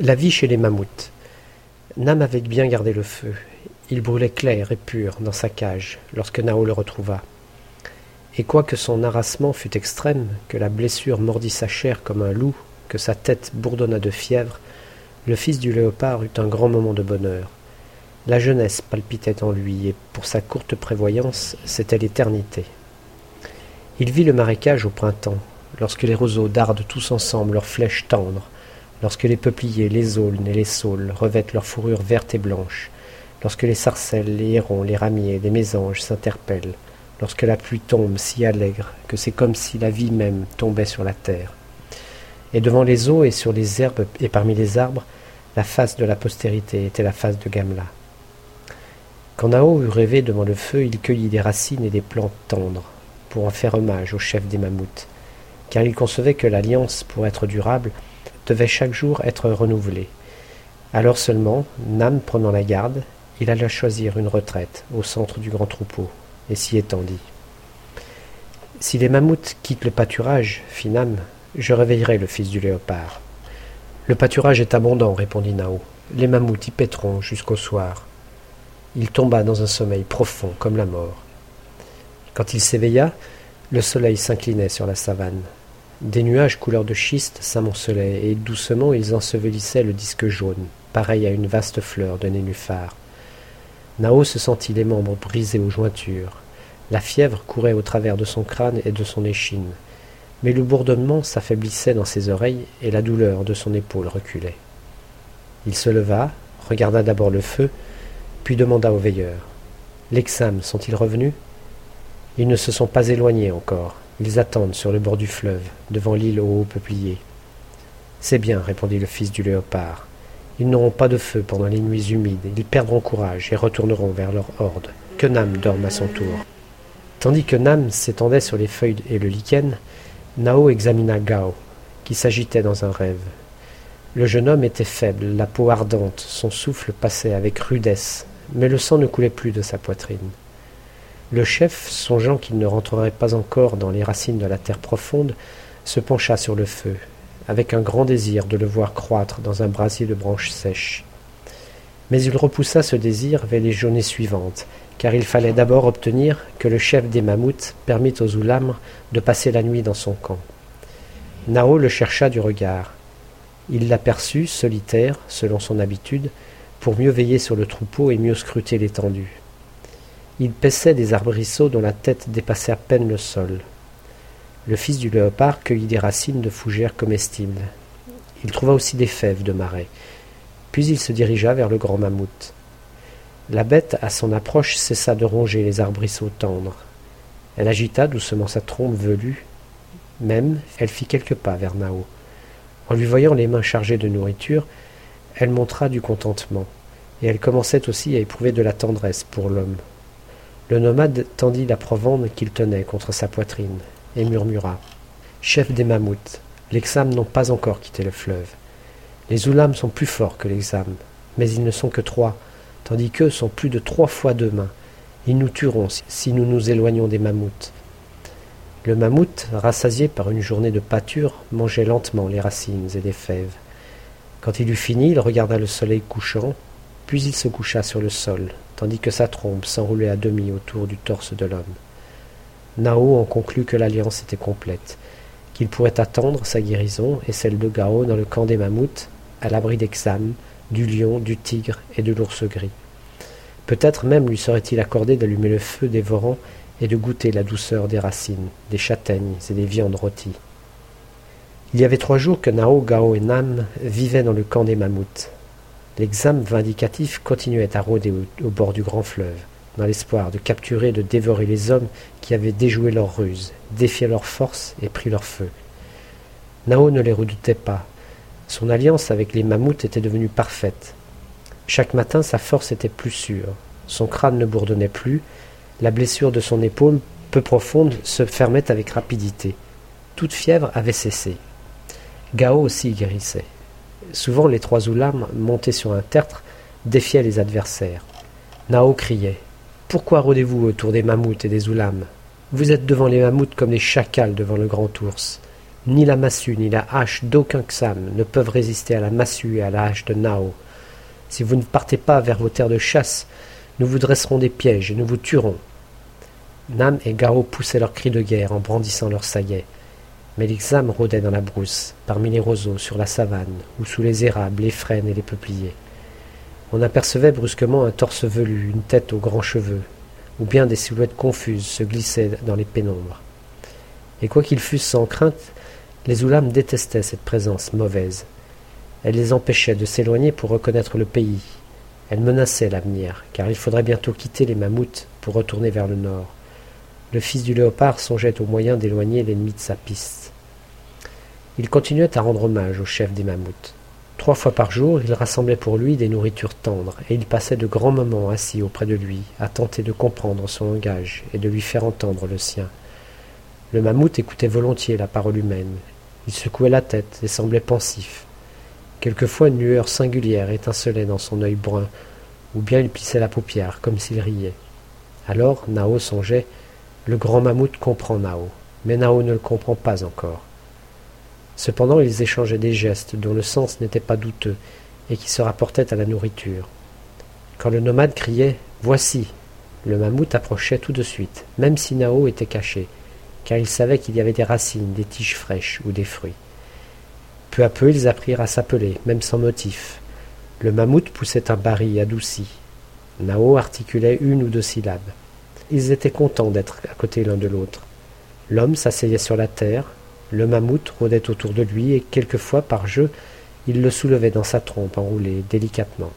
La vie chez les mammouths. Nam avait bien gardé le feu. Il brûlait clair et pur dans sa cage lorsque Nao le retrouva. Et quoique son harassement fût extrême, que la blessure mordît sa chair comme un loup, que sa tête bourdonna de fièvre, le fils du léopard eut un grand moment de bonheur. La jeunesse palpitait en lui, et pour sa courte prévoyance, c'était l'éternité. Il vit le marécage au printemps, lorsque les roseaux dardent tous ensemble leurs flèches tendres, lorsque les peupliers, les aulnes et les saules revêtent leur fourrure verte et blanche, lorsque les sarcelles, les hérons, les ramiers, les mésanges s'interpellent, lorsque la pluie tombe si allègre que c'est comme si la vie même tombait sur la terre. Et devant les eaux et sur les herbes et parmi les arbres, la face de la postérité était la face de Gamla. Quand Nao eut rêvé devant le feu, il cueillit des racines et des plantes tendres pour en faire hommage au chef des mammouths, car il concevait que l'alliance, pour être durable, devait chaque jour être renouvelée. Alors seulement, Nam prenant la garde, il alla choisir une retraite au centre du grand troupeau, et s'y étendit. Si les mammouths quittent le pâturage, fit Nam, je réveillerai le fils du léopard. Le pâturage est abondant, répondit Nao. Les mammouths y péteront jusqu'au soir. Il tomba dans un sommeil profond comme la mort. Quand il s'éveilla, le soleil s'inclinait sur la savane. Des nuages couleur de schiste s'amoncelaient, et doucement ils ensevelissaient le disque jaune, pareil à une vaste fleur de nénuphar. Nao se sentit les membres brisés aux jointures. La fièvre courait au travers de son crâne et de son échine. Mais le bourdonnement s'affaiblissait dans ses oreilles et la douleur de son épaule reculait. Il se leva, regarda d'abord le feu, puis demanda aux veilleurs. L'exam sont-ils revenus? Ils ne se sont pas éloignés encore. Ils attendent sur le bord du fleuve, devant l'île aux hauts peupliers. C'est bien, répondit le fils du léopard. Ils n'auront pas de feu pendant les nuits humides, ils perdront courage et retourneront vers leur horde. Que Nam dorme à son tour. Tandis que Nam s'étendait sur les feuilles et le lichen, Nao examina Gao, qui s'agitait dans un rêve. Le jeune homme était faible, la peau ardente, son souffle passait avec rudesse, mais le sang ne coulait plus de sa poitrine. Le chef, songeant qu'il ne rentrerait pas encore dans les racines de la terre profonde, se pencha sur le feu, avec un grand désir de le voir croître dans un brasier de branches sèches. Mais il repoussa ce désir vers les journées suivantes, car il fallait d'abord obtenir que le chef des mammouths permît aux Oulamres de passer la nuit dans son camp. Nao le chercha du regard. Il l'aperçut, solitaire, selon son habitude, pour mieux veiller sur le troupeau et mieux scruter l'étendue. Il paissait des arbrisseaux dont la tête dépassait à peine le sol. Le fils du léopard cueillit des racines de fougères comestibles. Il trouva aussi des fèves de marais. Puis il se dirigea vers le grand mammouth. La bête, à son approche, cessa de ronger les arbrisseaux tendres. Elle agita doucement sa trompe velue. Même, elle fit quelques pas vers Nao. En lui voyant les mains chargées de nourriture, elle montra du contentement, et elle commençait aussi à éprouver de la tendresse pour l'homme. Le nomade tendit la provende qu'il tenait contre sa poitrine et murmura Chef des mammouths, les Xam n'ont pas encore quitté le fleuve. Les Oulam sont plus forts que les Xam, mais ils ne sont que trois, tandis qu'eux sont plus de trois fois deux mains. Ils nous tueront si nous nous éloignons des mammouths. Le mammouth, rassasié par une journée de pâture, mangeait lentement les racines et les fèves. Quand il eut fini, il regarda le soleil couchant, puis il se coucha sur le sol, tandis que sa trompe s'enroulait à demi autour du torse de l'homme. Nao en conclut que l'alliance était complète, qu'il pourrait attendre sa guérison et celle de Gao dans le camp des mammouths, à l'abri d'Exam, du lion, du tigre et de l'ours gris. Peut-être même lui serait-il accordé d'allumer le feu dévorant et de goûter la douceur des racines, des châtaignes et des viandes rôties. Il y avait trois jours que Nao, Gao et Nam vivaient dans le camp des mammouths. L'examen vindicatif continuait à rôder au, bord du grand fleuve, dans l'espoir de capturer et de dévorer les hommes qui avaient déjoué leur ruse, défié leur force et pris leur feu. Nao ne les redoutait pas. Son alliance avec les mammouths était devenue parfaite. Chaque matin, sa force était plus sûre. Son crâne ne bourdonnait plus. La blessure de son épaule, peu profonde, se fermait avec rapidité. Toute fièvre avait cessé. Gao aussi guérissait. Souvent les trois Oulam, montés sur un tertre, défiaient les adversaires. Nao criait. Pourquoi rôdez-vous autour des mammouths et des Oulam Vous êtes devant les mammouths comme les chacals devant le grand ours. Ni la massue ni la hache d'aucun Xam ne peuvent résister à la massue et à la hache de Nao. Si vous ne partez pas vers vos terres de chasse, nous vous dresserons des pièges et nous vous tuerons. Nam et Gao poussaient leurs cris de guerre en brandissant leurs saillets. Mais les Xam rôdaient dans la brousse, parmi les roseaux, sur la savane, ou sous les érables, les frênes et les peupliers. On apercevait brusquement un torse velu, une tête aux grands cheveux, ou bien des silhouettes confuses se glissaient dans les pénombres. Et quoiqu'ils fussent sans crainte, les Oulams détestaient cette présence mauvaise. Elle les empêchait de s'éloigner pour reconnaître le pays. Elle menaçait l'avenir, car il faudrait bientôt quitter les mammouths pour retourner vers le nord. Le fils du léopard songeait au moyen d'éloigner l'ennemi de sa piste. Il continuait à rendre hommage au chef des mammouths. Trois fois par jour, il rassemblait pour lui des nourritures tendres, et il passait de grands moments assis auprès de lui, à tenter de comprendre son langage et de lui faire entendre le sien. Le mammouth écoutait volontiers la parole humaine. Il secouait la tête et semblait pensif. Quelquefois une lueur singulière étincelait dans son œil brun, ou bien il plissait la paupière comme s'il riait. Alors Nao songeait Le grand mammouth comprend Nao, mais Nao ne le comprend pas encore. Cependant ils échangeaient des gestes dont le sens n'était pas douteux et qui se rapportaient à la nourriture. Quand le nomade criait Voici le mammouth approchait tout de suite, même si Nao était caché, car il savait qu'il y avait des racines, des tiges fraîches ou des fruits. Peu à peu ils apprirent à s'appeler, même sans motif. Le mammouth poussait un baril adouci. Nao articulait une ou deux syllabes. Ils étaient contents d'être à côté l'un de l'autre. L'homme s'asseyait sur la terre, le mammouth rôdait autour de lui et quelquefois, par jeu, il le soulevait dans sa trompe enroulée délicatement.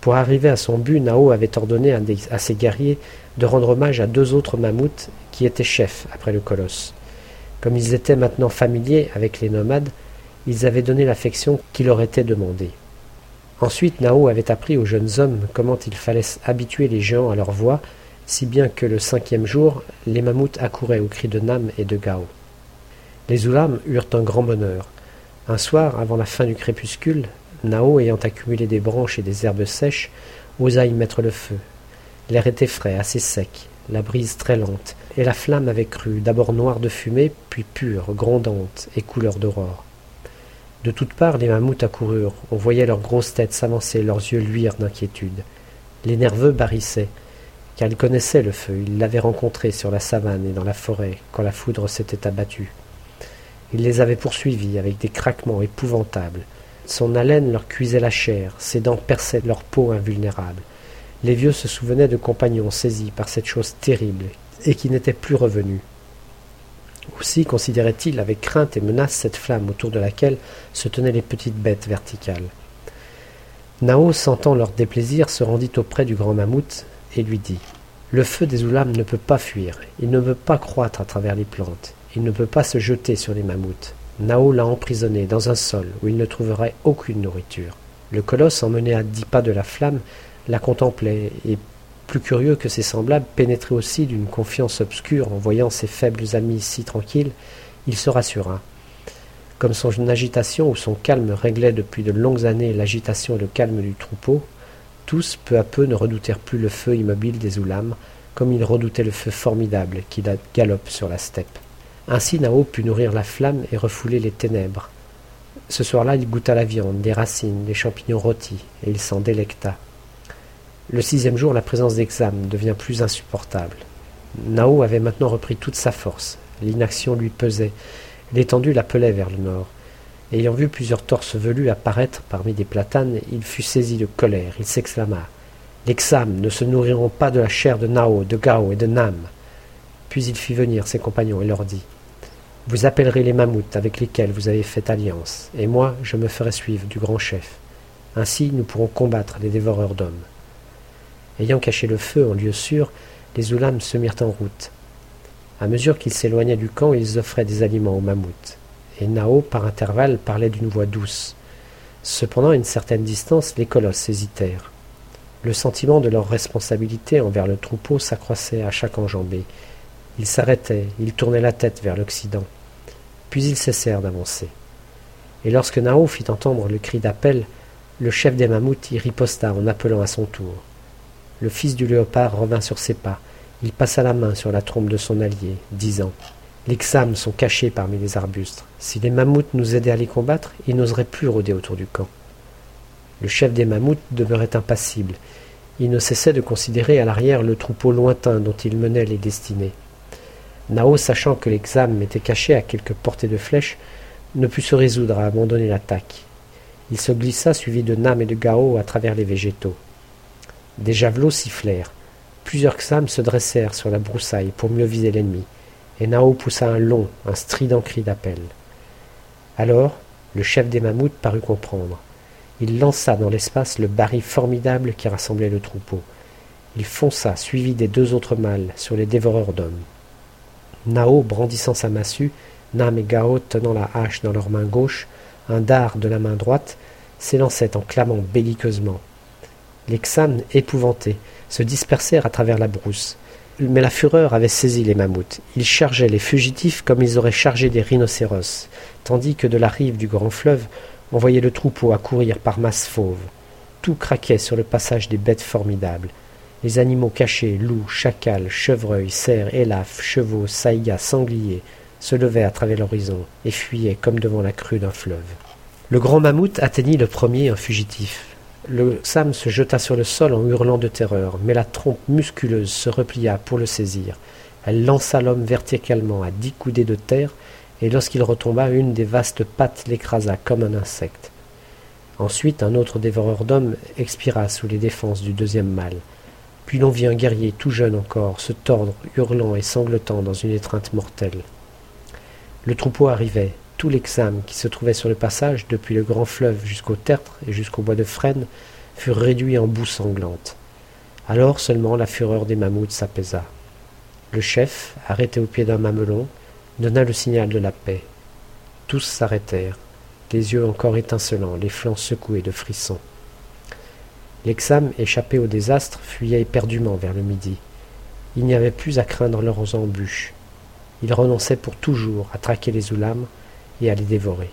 Pour arriver à son but, Nao avait ordonné à, ses guerriers de rendre hommage à deux autres mammouths qui étaient chefs après le colosse. Comme ils étaient maintenant familiers avec les nomades, ils avaient donné l'affection qui leur était demandée. Ensuite, Nao avait appris aux jeunes hommes comment il fallait habituer les gens à leur voix, si bien que le cinquième jour, les mammouths accouraient aux cris de Nam et de Gao. Les Oulams eurent un grand bonheur. Un soir, avant la fin du crépuscule, Nao, ayant accumulé des branches et des herbes sèches, osa y mettre le feu. L'air était frais, assez sec, la brise très lente, et la flamme avait cru, d'abord noire de fumée, puis pure, grondante et couleur d'aurore. De toutes parts, les mammouths accoururent. On voyait leurs grosses têtes s'avancer, leurs yeux luire d'inquiétude. Les nerveux barrissaient, car ils connaissaient le feu, ils l'avaient rencontré sur la savane et dans la forêt quand la foudre s'était abattue. Il les avait poursuivis avec des craquements épouvantables. Son haleine leur cuisait la chair, ses dents perçaient leur peau invulnérable. Les vieux se souvenaient de compagnons saisis par cette chose terrible et qui n'étaient plus revenus. Aussi considérait-il avec crainte et menace cette flamme autour de laquelle se tenaient les petites bêtes verticales. Nao, sentant leur déplaisir, se rendit auprès du grand mammouth et lui dit Le feu des Oulams ne peut pas fuir, il ne veut pas croître à travers les plantes. Il ne peut pas se jeter sur les mammouths. Nao l'a emprisonné dans un sol où il ne trouverait aucune nourriture. Le colosse, emmené à dix pas de la flamme, la contemplait, et plus curieux que ses semblables, pénétré aussi d'une confiance obscure en voyant ses faibles amis si tranquilles, il se rassura. Comme son agitation ou son calme réglait depuis de longues années l'agitation et le calme du troupeau, tous, peu à peu, ne redoutèrent plus le feu immobile des Oulams, comme ils redoutaient le feu formidable qui galope sur la steppe. Ainsi Nao put nourrir la flamme et refouler les ténèbres. Ce soir-là, il goûta la viande, des racines, des champignons rôtis, et il s'en délecta. Le sixième jour, la présence d'Exam devient plus insupportable. Nao avait maintenant repris toute sa force. L'inaction lui pesait. L'étendue l'appelait vers le nord. Ayant vu plusieurs torses velus apparaître parmi des platanes, il fut saisi de colère. Il s'exclama Les Xam ne se nourriront pas de la chair de Nao, de Gao et de Nam. Puis il fit venir ses compagnons et leur dit vous appellerez les mammouths avec lesquels vous avez fait alliance, et moi je me ferai suivre du grand chef. Ainsi nous pourrons combattre les dévoreurs d'hommes. Ayant caché le feu en lieu sûr, les Oulams se mirent en route. À mesure qu'ils s'éloignaient du camp, ils offraient des aliments aux mammouths. Et Nao, par intervalles, parlait d'une voix douce. Cependant, à une certaine distance, les colosses hésitèrent. Le sentiment de leur responsabilité envers le troupeau s'accroissait à chaque enjambée. Ils s'arrêtaient, ils tournaient la tête vers l'Occident. Puis ils cessèrent d'avancer. Et lorsque Nao fit entendre le cri d'appel, le chef des mammouths y riposta en appelant à son tour. Le fils du léopard revint sur ses pas. Il passa la main sur la trompe de son allié, disant Les Xams sont cachés parmi les arbustes. Si les mammouths nous aidaient à les combattre, ils n'oseraient plus rôder autour du camp. Le chef des mammouths demeurait impassible. Il ne cessait de considérer à l'arrière le troupeau lointain dont il menait les destinées. Nao, sachant que les Xams étaient cachés à quelques portées de flèches, ne put se résoudre à abandonner l'attaque. Il se glissa, suivi de Nam et de Gao, à travers les végétaux. Des javelots sifflèrent. Plusieurs Xams se dressèrent sur la broussaille pour mieux viser l'ennemi et Nao poussa un long, un strident cri d'appel. Alors, le chef des mammouths parut comprendre. Il lança dans l'espace le baril formidable qui rassemblait le troupeau. Il fonça, suivi des deux autres mâles, sur les dévoreurs d'hommes. Nao brandissant sa massue, Nam et Gao tenant la hache dans leur main gauche, un dard de la main droite, s'élançaient en clamant belliqueusement. Les Xan, épouvantés, se dispersèrent à travers la brousse. Mais la fureur avait saisi les mammouths. Ils chargeaient les fugitifs comme ils auraient chargé des rhinocéros, tandis que de la rive du grand fleuve, on voyait le troupeau accourir par masses fauves. Tout craquait sur le passage des bêtes formidables. Les animaux cachés, loups, chacals, chevreuils, cerfs, élafes, chevaux, saïgas, sangliers, se levaient à travers l'horizon et fuyaient comme devant la crue d'un fleuve. Le grand mammouth atteignit le premier un fugitif. Le Sam se jeta sur le sol en hurlant de terreur, mais la trompe musculeuse se replia pour le saisir. Elle lança l'homme verticalement à dix coudées de terre, et lorsqu'il retomba, une des vastes pattes l'écrasa comme un insecte. Ensuite, un autre dévoreur d'hommes expira sous les défenses du deuxième mâle. Puis l'on vit un guerrier tout jeune encore se tordre, hurlant et sanglotant dans une étreinte mortelle. Le troupeau arrivait, tous les Xams qui se trouvaient sur le passage, depuis le grand fleuve jusqu'au tertre et jusqu'au bois de frêne, furent réduits en boue sanglante. Alors seulement la fureur des mammouths s'apaisa. Le chef, arrêté au pied d'un mamelon, donna le signal de la paix. Tous s'arrêtèrent, les yeux encore étincelants, les flancs secoués de frissons. Les Xams, échappés au désastre, fuyaient éperdument vers le midi. Il n'y avait plus à craindre leurs embûches. Ils renonçaient pour toujours à traquer les Oulams et à les dévorer.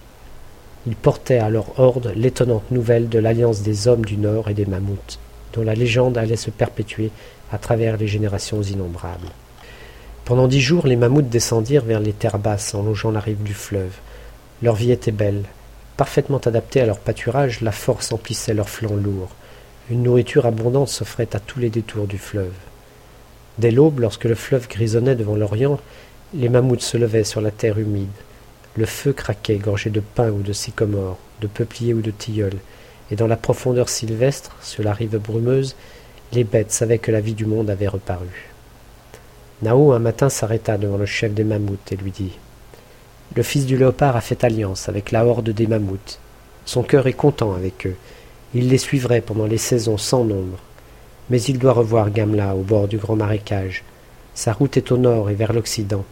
Ils portaient à leur horde l'étonnante nouvelle de l'alliance des hommes du Nord et des mammouths, dont la légende allait se perpétuer à travers les générations innombrables. Pendant dix jours, les mammouths descendirent vers les terres basses en longeant la rive du fleuve. Leur vie était belle. Parfaitement adaptée à leur pâturage, la force emplissait leurs flancs lourds. Une nourriture abondante s'offrait à tous les détours du fleuve. Dès l'aube, lorsque le fleuve grisonnait devant l'Orient, les mammouths se levaient sur la terre humide. Le feu craquait, gorgé de pin ou de sycomore, de peuplier ou de tilleul, et dans la profondeur sylvestre, sur la rive brumeuse, les bêtes savaient que la vie du monde avait reparu. Nao un matin s'arrêta devant le chef des mammouths et lui dit Le fils du léopard a fait alliance avec la horde des mammouths. Son cœur est content avec eux. Il les suivrait pendant les saisons sans nombre. Mais il doit revoir Gamla au bord du grand marécage. Sa route est au nord et vers l'occident.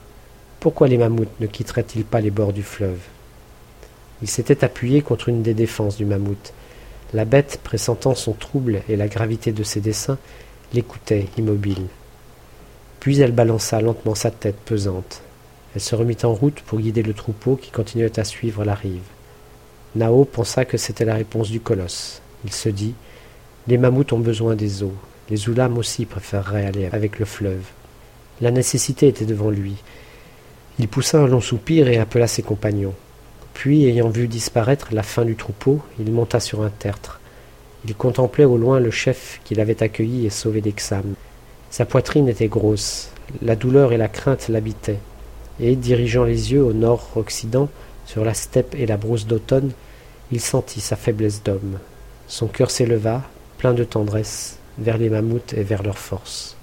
Pourquoi les mammouths ne quitteraient-ils pas les bords du fleuve? Il s'était appuyé contre une des défenses du mammouth. La bête, pressentant son trouble et la gravité de ses desseins, l'écoutait immobile. Puis elle balança lentement sa tête pesante. Elle se remit en route pour guider le troupeau qui continuait à suivre la rive. Nao pensa que c'était la réponse du colosse. Il se dit Les mammouths ont besoin des eaux. Les oulams aussi préféreraient aller avec le fleuve. La nécessité était devant lui, il poussa un long soupir et appela ses compagnons. Puis, ayant vu disparaître la fin du troupeau, il monta sur un tertre. Il contemplait au loin le chef qu'il avait accueilli et sauvé d'Exam. Sa poitrine était grosse, la douleur et la crainte l'habitaient, et, dirigeant les yeux au nord-occident, sur la steppe et la brousse d'automne, il sentit sa faiblesse d'homme. Son cœur s'éleva, plein de tendresse, vers les mammouths et vers leur force.